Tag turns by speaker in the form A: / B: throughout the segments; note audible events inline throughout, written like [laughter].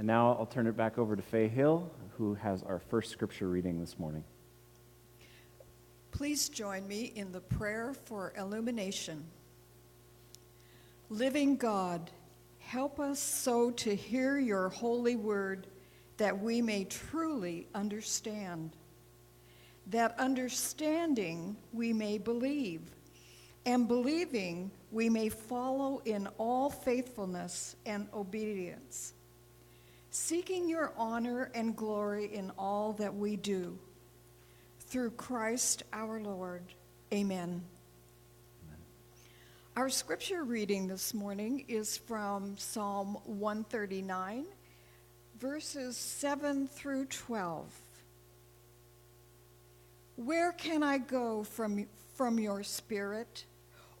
A: And now I'll turn it back over to Faye Hill, who has our first scripture reading this morning.
B: Please join me in the prayer for illumination. Living God, help us so to hear your holy word that we may truly understand. That understanding we may believe, and believing we may follow in all faithfulness and obedience, seeking your honor and glory in all that we do. Through Christ our Lord. Amen. Our scripture reading this morning is from Psalm 139, verses 7 through 12. Where can I go from, from your spirit?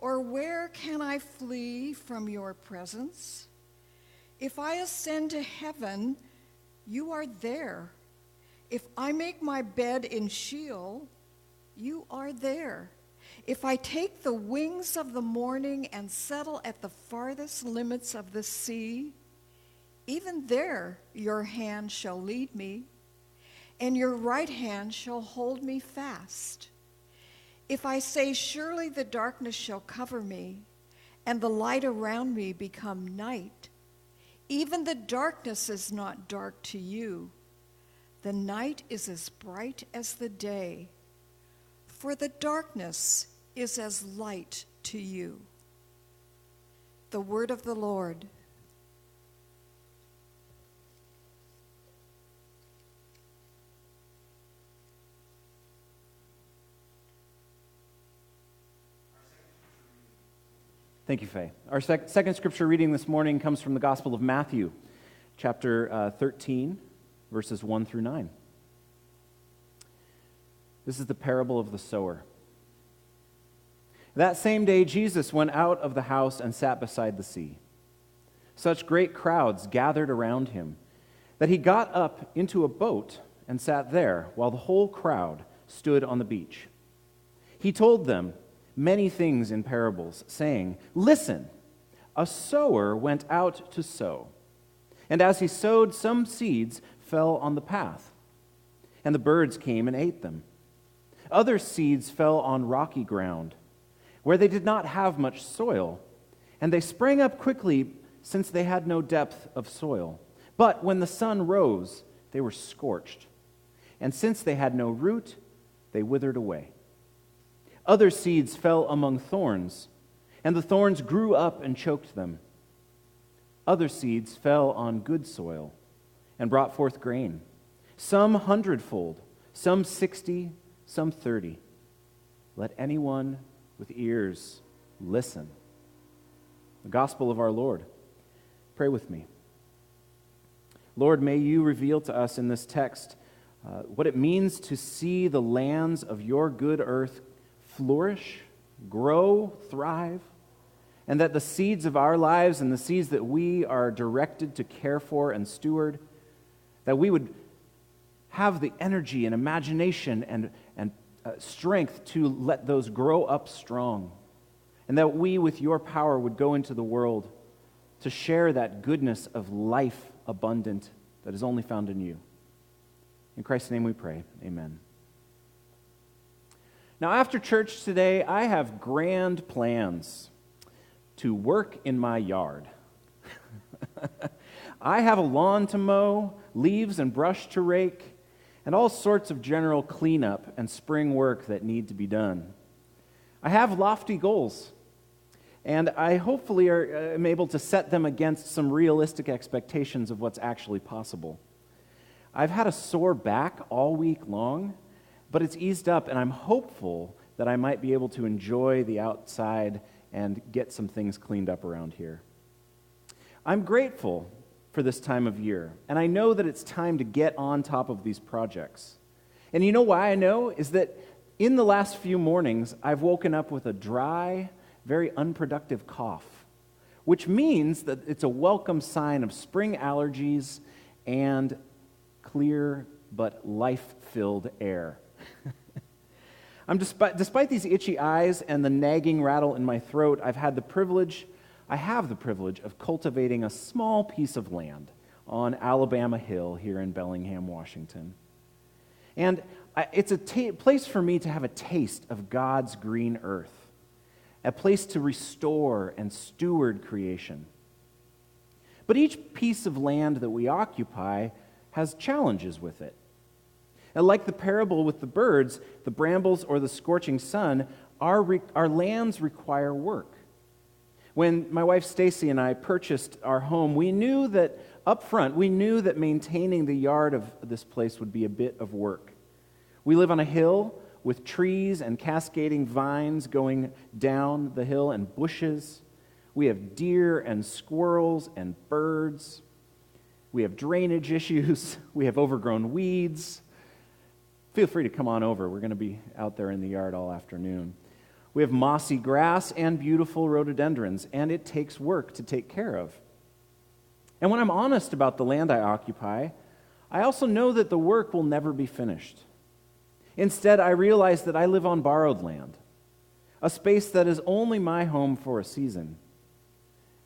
B: Or where can I flee from your presence? If I ascend to heaven, you are there. If I make my bed in Sheol, you are there. If I take the wings of the morning and settle at the farthest limits of the sea, even there your hand shall lead me, and your right hand shall hold me fast. If I say, Surely the darkness shall cover me, and the light around me become night, even the darkness is not dark to you. The night is as bright as the day, for the darkness is as light to you. The word of the Lord.
A: Thank you, Faye. Our sec- second scripture reading this morning comes from the Gospel of Matthew, chapter uh, 13, verses 1 through 9. This is the parable of the sower. That same day, Jesus went out of the house and sat beside the sea. Such great crowds gathered around him that he got up into a boat and sat there while the whole crowd stood on the beach. He told them many things in parables, saying, Listen, a sower went out to sow. And as he sowed, some seeds fell on the path, and the birds came and ate them. Other seeds fell on rocky ground, where they did not have much soil, and they sprang up quickly since they had no depth of soil. But when the sun rose, they were scorched, and since they had no root, they withered away. Other seeds fell among thorns, and the thorns grew up and choked them. Other seeds fell on good soil and brought forth grain, some hundredfold, some sixty, some thirty. Let anyone with ears listen. The gospel of our Lord. Pray with me. Lord, may you reveal to us in this text uh, what it means to see the lands of your good earth flourish, grow, thrive, and that the seeds of our lives and the seeds that we are directed to care for and steward, that we would have the energy and imagination and, and uh, strength to let those grow up strong, and that we, with your power, would go into the world to share that goodness of life abundant that is only found in you. In Christ's name we pray. Amen. Now, after church today, I have grand plans to work in my yard. [laughs] I have a lawn to mow, leaves and brush to rake, and all sorts of general cleanup and spring work that need to be done. I have lofty goals, and I hopefully are, uh, am able to set them against some realistic expectations of what's actually possible. I've had a sore back all week long but it's eased up, and I'm hopeful that I might be able to enjoy the outside and get some things cleaned up around here. I'm grateful for this time of year, and I know that it's time to get on top of these projects. And you know why I know? Is that in the last few mornings, I've woken up with a dry, very unproductive cough, which means that it's a welcome sign of spring allergies and clear but life filled air. [laughs] I'm despite, despite these itchy eyes and the nagging rattle in my throat, I've had the privilege, I have the privilege of cultivating a small piece of land on Alabama Hill here in Bellingham, Washington. And it's a ta- place for me to have a taste of God's green earth, a place to restore and steward creation. But each piece of land that we occupy has challenges with it. And like the parable with the birds, the brambles, or the scorching sun, our, re- our lands require work. When my wife Stacy and I purchased our home, we knew that up front, we knew that maintaining the yard of this place would be a bit of work. We live on a hill with trees and cascading vines going down the hill and bushes. We have deer and squirrels and birds. We have drainage issues. [laughs] We have overgrown weeds. Feel free to come on over. We're going to be out there in the yard all afternoon. We have mossy grass and beautiful rhododendrons, and it takes work to take care of. And when I'm honest about the land I occupy, I also know that the work will never be finished. Instead, I realize that I live on borrowed land, a space that is only my home for a season.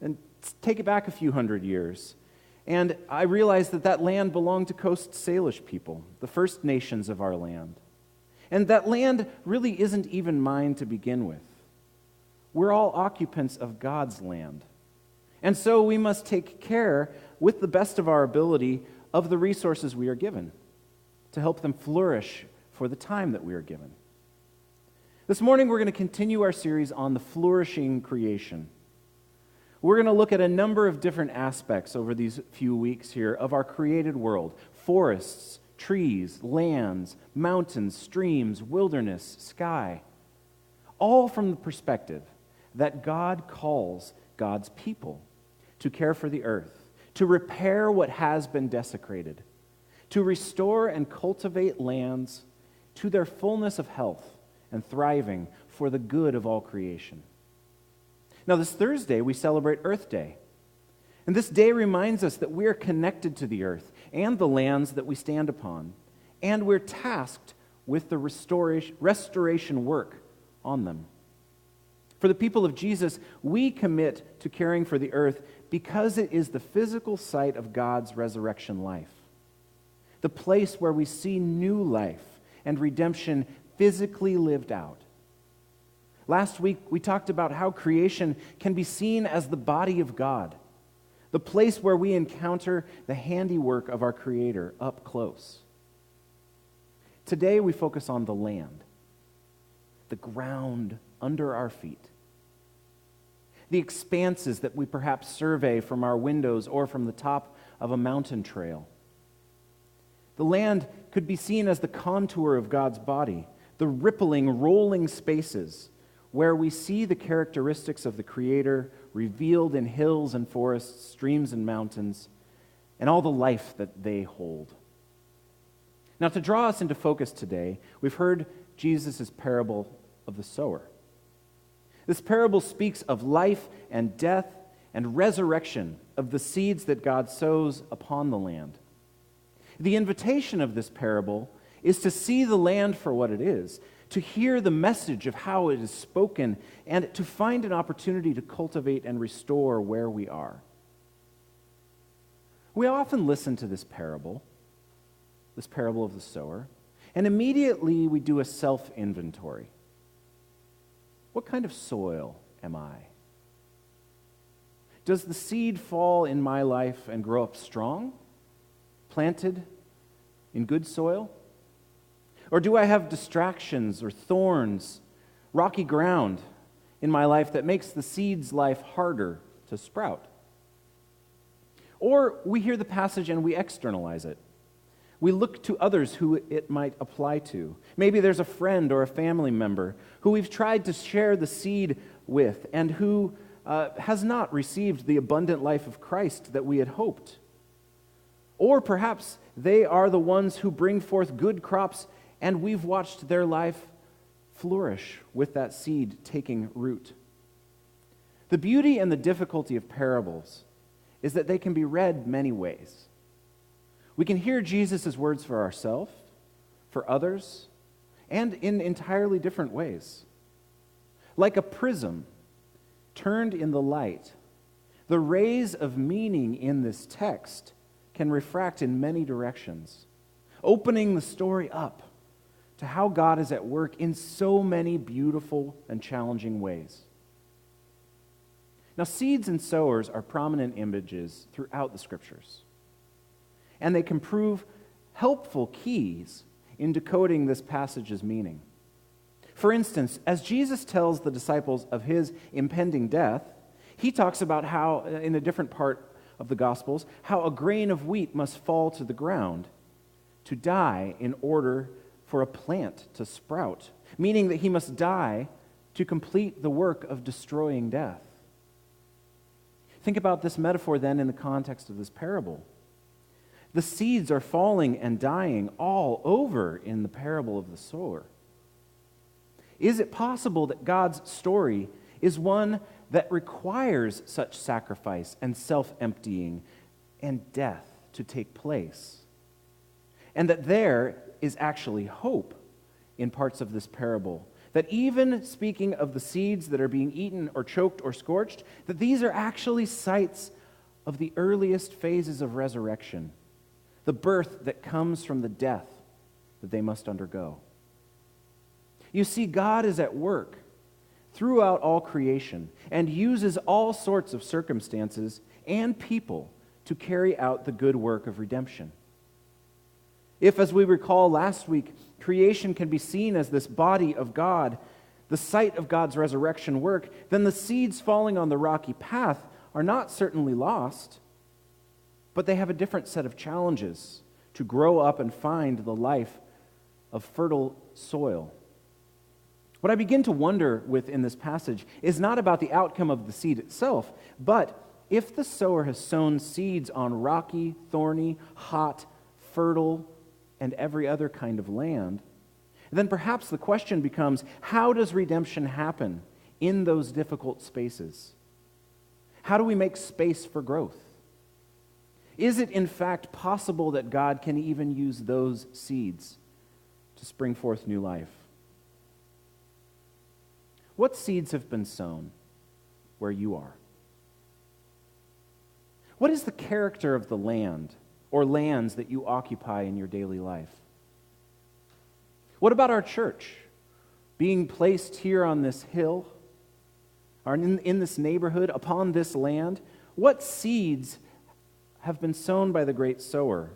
A: And take it back a few hundred years. And I realized that that land belonged to Coast Salish people, the First Nations of our land. And that land really isn't even mine to begin with. We're all occupants of God's land. And so we must take care, with the best of our ability, of the resources we are given to help them flourish for the time that we are given. This morning, we're going to continue our series on the flourishing creation. We're going to look at a number of different aspects over these few weeks here of our created world forests, trees, lands, mountains, streams, wilderness, sky. All from the perspective that God calls God's people to care for the earth, to repair what has been desecrated, to restore and cultivate lands to their fullness of health and thriving for the good of all creation. Now, this Thursday, we celebrate Earth Day. And this day reminds us that we are connected to the earth and the lands that we stand upon, and we're tasked with the restoration work on them. For the people of Jesus, we commit to caring for the earth because it is the physical site of God's resurrection life, the place where we see new life and redemption physically lived out. Last week, we talked about how creation can be seen as the body of God, the place where we encounter the handiwork of our Creator up close. Today, we focus on the land, the ground under our feet, the expanses that we perhaps survey from our windows or from the top of a mountain trail. The land could be seen as the contour of God's body, the rippling, rolling spaces where we see the characteristics of the Creator revealed in hills and forests, streams and mountains, and all the life that they hold. Now, to draw us into focus today, we've heard Jesus' parable of the sower. This parable speaks of life and death and resurrection of the seeds that God sows upon the land. The invitation of this parable is to see the land for what it is, to hear the message of how it is spoken, and to find an opportunity to cultivate and restore where we are. We often listen to this parable, this parable of the sower, and immediately we do a self inventory. What kind of soil am I? Does the seed fall in my life and grow up strong, planted in good soil? Or do I have distractions or thorns, rocky ground in my life that makes the seed's life harder to sprout? Or we hear the passage and we externalize it. We look to others who it might apply to. Maybe there's a friend or a family member who we've tried to share the seed with and who uh, has not received the abundant life of Christ that we had hoped. Or perhaps they are the ones who bring forth good crops and we've watched their life flourish with that seed taking root. The beauty and the difficulty of parables is that they can be read many ways. We can hear Jesus' words for ourselves, for others, and in entirely different ways. Like a prism turned in the light, the rays of meaning in this text can refract in many directions, opening the story up to how God is at work in so many beautiful and challenging ways. Now, seeds and sowers are prominent images throughout the scriptures, and they can prove helpful keys in decoding this passage's meaning. For instance, as Jesus tells the disciples of his impending death, he talks about how, uh, in a different part of the Gospels, how a grain of wheat must fall to the ground to die in order for a plant to sprout, meaning that he must die to complete the work of destroying death. Think about this metaphor then in the context of this parable. The seeds are falling and dying all over in the parable of the sower. Is it possible that God's story is one that requires such sacrifice and self emptying and death to take place? And that there is actually hope in parts of this parable. That even speaking of the seeds that are being eaten or choked or scorched, that these are actually sites of the earliest phases of resurrection the birth that comes from the death that they must undergo. You see, God is at work throughout all creation and uses all sorts of circumstances and people to carry out the good work of redemption. If, as we recall last week, creation can be seen as this body of God, the site of God's resurrection work, then the seeds falling on the rocky path are not certainly lost but they have a different set of challenges to grow up and find the life of fertile soil. What I begin to wonder with in this passage is not about the outcome of the seed itself, but if the sower has sown seeds on rocky, thorny, hot, fertile, and every other kind of land, then perhaps the question becomes how does redemption happen in those difficult spaces? How do we make space for growth? Is it in fact possible that God can even use those seeds to spring forth new life? What seeds have been sown where you are? What is the character of the land or lands that you occupy in your daily life? What about our church being placed here on this hill or in, in this neighborhood upon this land? What seeds have been sown by the great sower?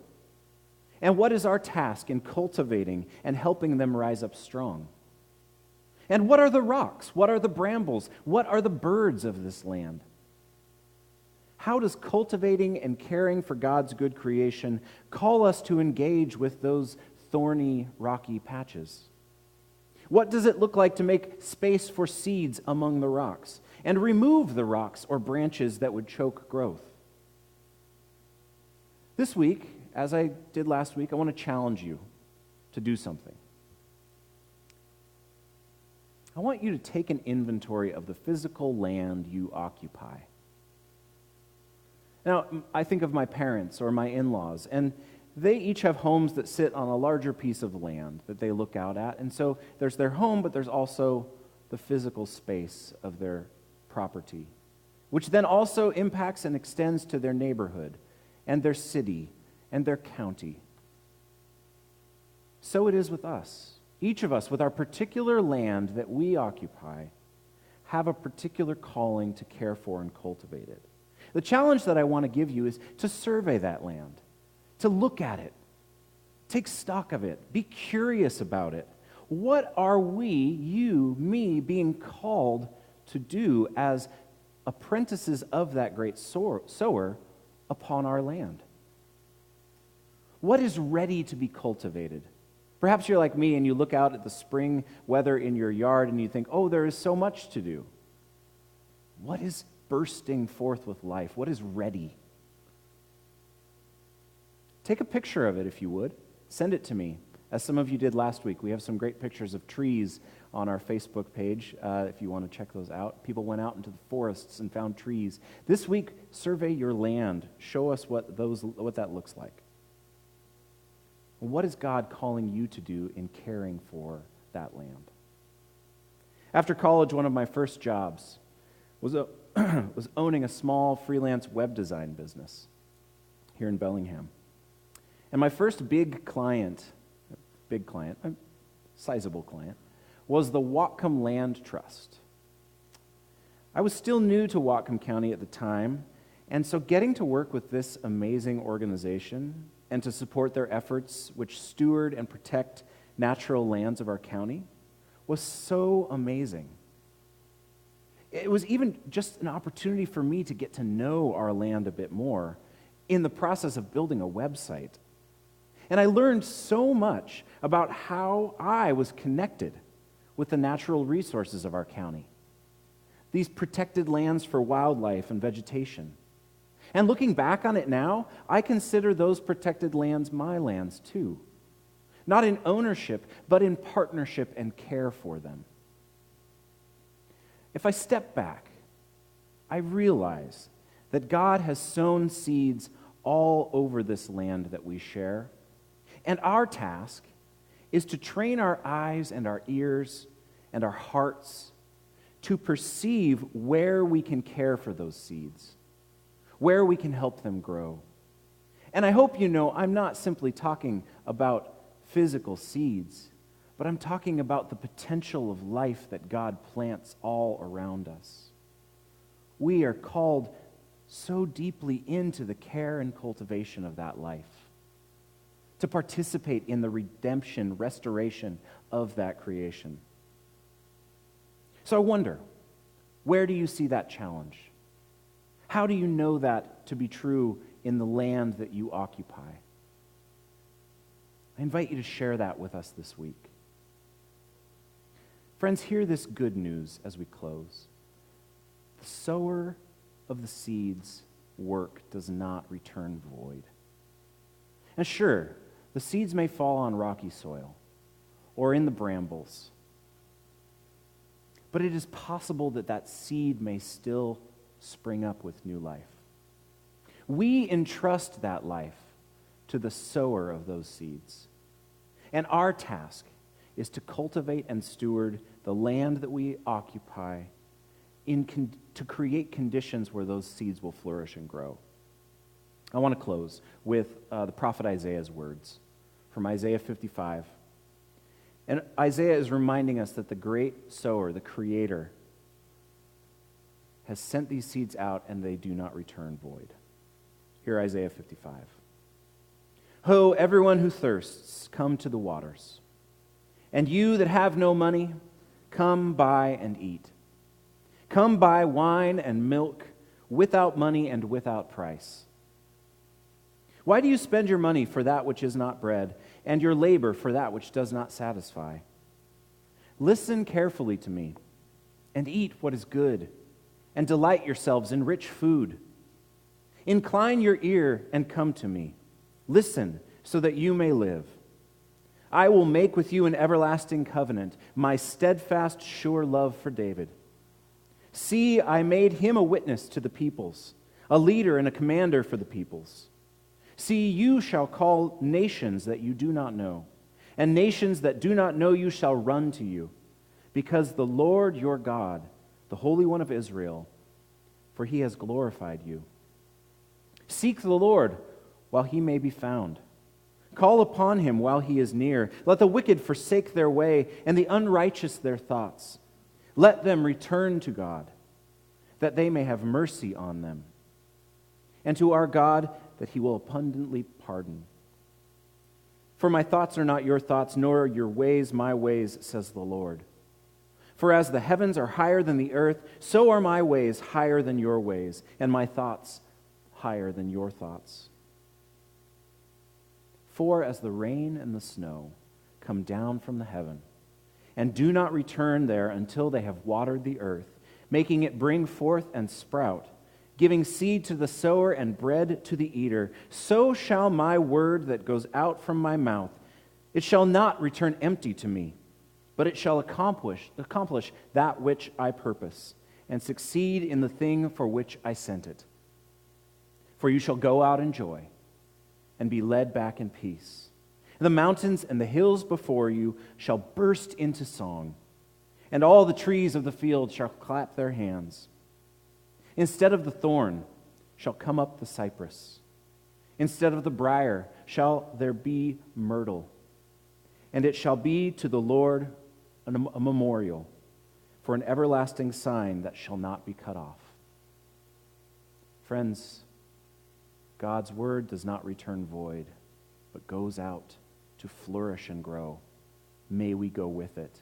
A: And what is our task in cultivating and helping them rise up strong? And what are the rocks? What are the brambles? What are the birds of this land? How does cultivating and caring for God's good creation call us to engage with those thorny, rocky patches? What does it look like to make space for seeds among the rocks and remove the rocks or branches that would choke growth? This week, as I did last week, I want to challenge you to do something. I want you to take an inventory of the physical land you occupy. Now, I think of my parents or my in laws, and they each have homes that sit on a larger piece of land that they look out at. And so there's their home, but there's also the physical space of their property, which then also impacts and extends to their neighborhood and their city and their county. So it is with us. Each of us, with our particular land that we occupy, have a particular calling to care for and cultivate it. The challenge that I want to give you is to survey that land, to look at it, take stock of it, be curious about it. What are we, you, me, being called to do as apprentices of that great sower upon our land? What is ready to be cultivated? Perhaps you're like me and you look out at the spring weather in your yard and you think, oh, there is so much to do. What is bursting forth with life? What is ready? Take a picture of it if you would. Send it to me, as some of you did last week. We have some great pictures of trees on our Facebook page uh, if you want to check those out. People went out into the forests and found trees. This week, survey your land. Show us what, those, what that looks like. What is God calling you to do in caring for that land? After college, one of my first jobs was, a, [clears throat] was owning a small freelance web design business. here in Bellingham. And my first big client, big client, a sizable client, was the Whatcom Land Trust. I was still new to Whatcom County at the time, and so getting to work with this amazing organization and to support their efforts, which steward and protect natural lands of our county, was so amazing. It was even just an opportunity for me to get to know our land a bit more in the process of building a website. And I learned so much about how I was connected with the natural resources of our county, these protected lands for wildlife and vegetation. And looking back on it now, I consider those protected lands my lands too. Not in ownership, but in partnership and care for them. If I step back, I realize that God has sown seeds all over this land that we share. And our task is to train our eyes and our ears and our hearts to perceive where we can care for those seeds, where we can help them grow. And I hope you know I'm not simply talking about physical seeds, but I'm talking about the potential of life that God plants all around us. We are called so deeply into the care and cultivation of that life, to participate in the redemption, restoration of that creation. So I wonder, where do you see that challenge? How do you know that to be true in the land that you occupy? I invite you to share that with us this week. Friends, hear this good news as we close. The sower of the seeds work does not return void. And sure, the seeds may fall on rocky soil or in the brambles, but it is possible that that seed may still spring up with new life. We entrust that life to the sower of those seeds. And our task is to cultivate and steward the land that we occupy con- to create conditions where those seeds will flourish and grow. I want to close with uh, the prophet Isaiah's words from Isaiah 55. And Isaiah is reminding us that the great sower, the creator, has sent these seeds out and they do not return void. Here, Isaiah 55. Ho, everyone who thirsts, come to the waters. And you that have no money, come buy and eat. Come buy wine and milk without money and without price. Why do you spend your money for that which is not bread, and your labor for that which does not satisfy? Listen carefully to me, and eat what is good, and delight yourselves in rich food. Incline your ear and come to me. Listen, so that you may live. I will make with you an everlasting covenant, my steadfast, sure love for David. See, I made him a witness to the peoples, a leader and a commander for the peoples. See, you shall call nations that you do not know, and nations that do not know you shall run to you, because the Lord your God, the Holy One of Israel, for he has glorified you. Seek the Lord while he may be found. Call upon him while he is near. Let the wicked forsake their way, and the unrighteous their thoughts. Let them return to God, that they may have mercy on them, and to our God, that he will abundantly pardon. For my thoughts are not your thoughts, nor your ways my ways, says the Lord. For as the heavens are higher than the earth, so are my ways higher than your ways, and my thoughts higher than your thoughts. For as the rain and the snow come down from the heaven, and do not return there until they have watered the earth, making it bring forth and sprout, giving seed to the sower and bread to the eater, so shall my word that goes out from my mouth. It shall not return empty to me, but it shall accomplish, accomplish that which I purpose, and succeed in the thing for which I sent it. For you shall go out in joy and be led back in peace. The mountains and the hills before you shall burst into song, and all the trees of the field shall clap their hands. Instead of the thorn shall come up the cypress. Instead of the brier shall there be myrtle, and it shall be to the Lord a memorial for an everlasting sign that shall not be cut off. Friends, God's word does not return void, but goes out to flourish and grow. May we go with it,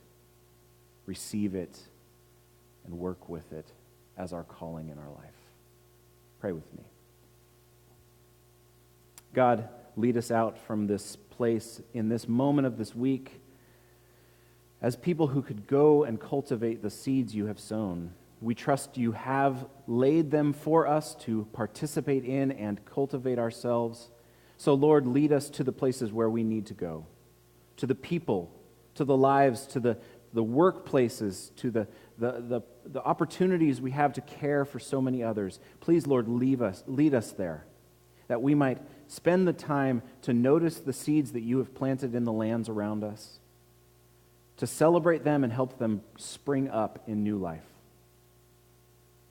A: receive it, and work with it as our calling in our life. Pray with me. God, lead us out from this place in this moment of this week as people who could go and cultivate the seeds you have sown. We trust you have laid them for us to participate in and cultivate ourselves. So, Lord, lead us to the places where we need to go, to the people, to the lives, to the, the workplaces, to the, the, the, the opportunities we have to care for so many others. Please, Lord, leave us, lead us there, that we might spend the time to notice the seeds that you have planted in the lands around us to celebrate them and help them spring up in new life.